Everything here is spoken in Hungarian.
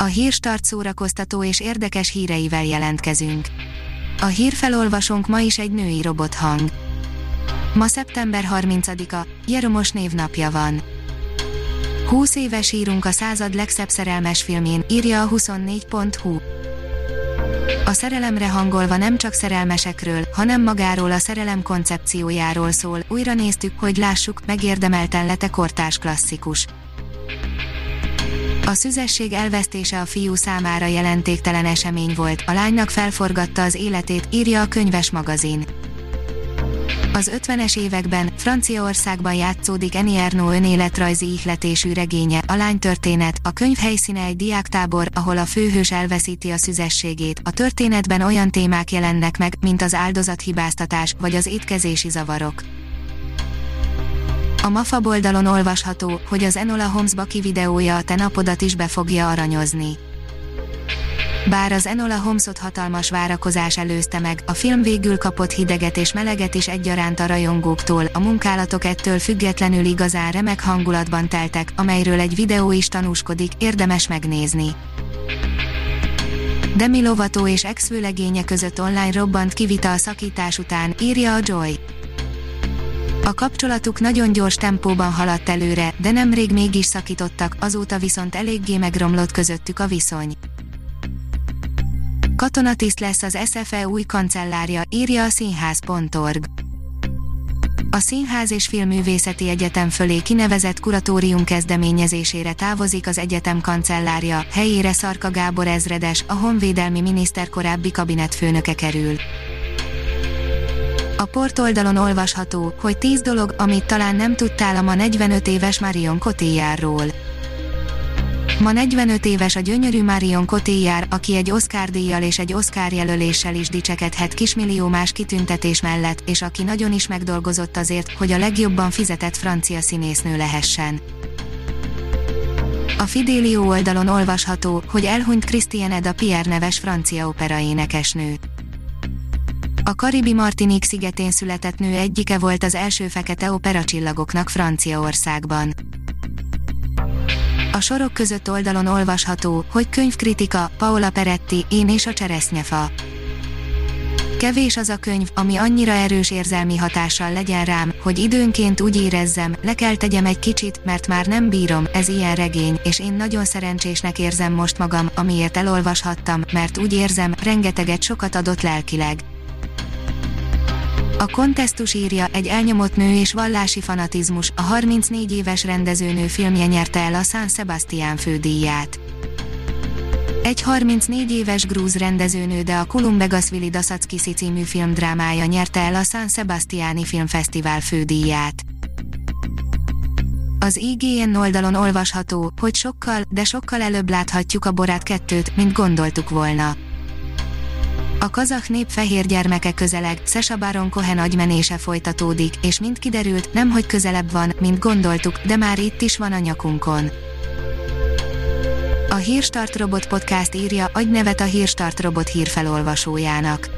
A hírstart szórakoztató és érdekes híreivel jelentkezünk. A hírfelolvasónk ma is egy női robothang. Ma szeptember 30-a, Jeromos névnapja van. 20 éves írunk a század legszebb szerelmes filmjén, írja a 24.hu. A szerelemre hangolva nem csak szerelmesekről, hanem magáról a szerelem koncepciójáról szól. Újra néztük, hogy lássuk, megérdemelten lete kortás klasszikus. A szüzesség elvesztése a fiú számára jelentéktelen esemény volt, a lánynak felforgatta az életét, írja a könyves magazin. Az 50-es években Franciaországban játszódik Eni Ernaux önéletrajzi ihletésű regénye, a lány történet, a könyv helyszíne egy diáktábor, ahol a főhős elveszíti a szüzességét. A történetben olyan témák jelennek meg, mint az áldozathibáztatás vagy az étkezési zavarok. A MAFA oldalon olvasható, hogy az Enola Holmes Baki videója a te napodat is be fogja aranyozni. Bár az Enola Holmesot hatalmas várakozás előzte meg, a film végül kapott hideget és meleget is egyaránt a rajongóktól, a munkálatok ettől függetlenül igazán remek hangulatban teltek, amelyről egy videó is tanúskodik, érdemes megnézni. Demi Lovato és ex között online robbant kivita a szakítás után, írja a Joy. A kapcsolatuk nagyon gyors tempóban haladt előre, de nemrég mégis szakítottak, azóta viszont eléggé megromlott közöttük a viszony. Katonatiszt lesz az SFE új kancellárja, írja a színház.org. A Színház és Filmművészeti Egyetem fölé kinevezett kuratórium kezdeményezésére távozik az egyetem kancellárja, helyére Szarka Gábor ezredes, a honvédelmi miniszter korábbi kabinetfőnöke kerül. A portoldalon olvasható, hogy 10 dolog, amit talán nem tudtál a ma 45 éves Marion Cotillardról. Ma 45 éves a gyönyörű Marion Cotillard, aki egy Oscar díjjal és egy Oscar jelöléssel is dicsekedhet kismillió más kitüntetés mellett, és aki nagyon is megdolgozott azért, hogy a legjobban fizetett francia színésznő lehessen. A Fidelio oldalon olvasható, hogy elhunyt Christiane Eda Pierre neves francia opera énekesnő. A Karibi Martinik szigetén született nő egyike volt az első fekete operacsillagoknak Franciaországban. A sorok között oldalon olvasható, hogy könyvkritika, Paola Peretti, Én és a cseresznyefa. Kevés az a könyv, ami annyira erős érzelmi hatással legyen rám, hogy időnként úgy érezzem, le kell tegyem egy kicsit, mert már nem bírom, ez ilyen regény, és én nagyon szerencsésnek érzem most magam, amiért elolvashattam, mert úgy érzem, rengeteget sokat adott lelkileg. A kontesztus írja, egy elnyomott nő és vallási fanatizmus, a 34 éves rendezőnő filmje nyerte el a San Sebastian fődíját. Egy 34 éves grúz rendezőnő, de a Kulumbegasvili Dasackisi című filmdrámája nyerte el a San Sebastiani Filmfesztivál fődíját. Az IGN oldalon olvasható, hogy sokkal, de sokkal előbb láthatjuk a Borát 2-t, mint gondoltuk volna. A kazak nép fehér gyermeke közeleg, Sesa Baron Cohen agymenése folytatódik, és mint kiderült, nem hogy közelebb van, mint gondoltuk, de már itt is van a nyakunkon. A Hírstart Robot Podcast írja, adj nevet a Hírstart Robot hírfelolvasójának.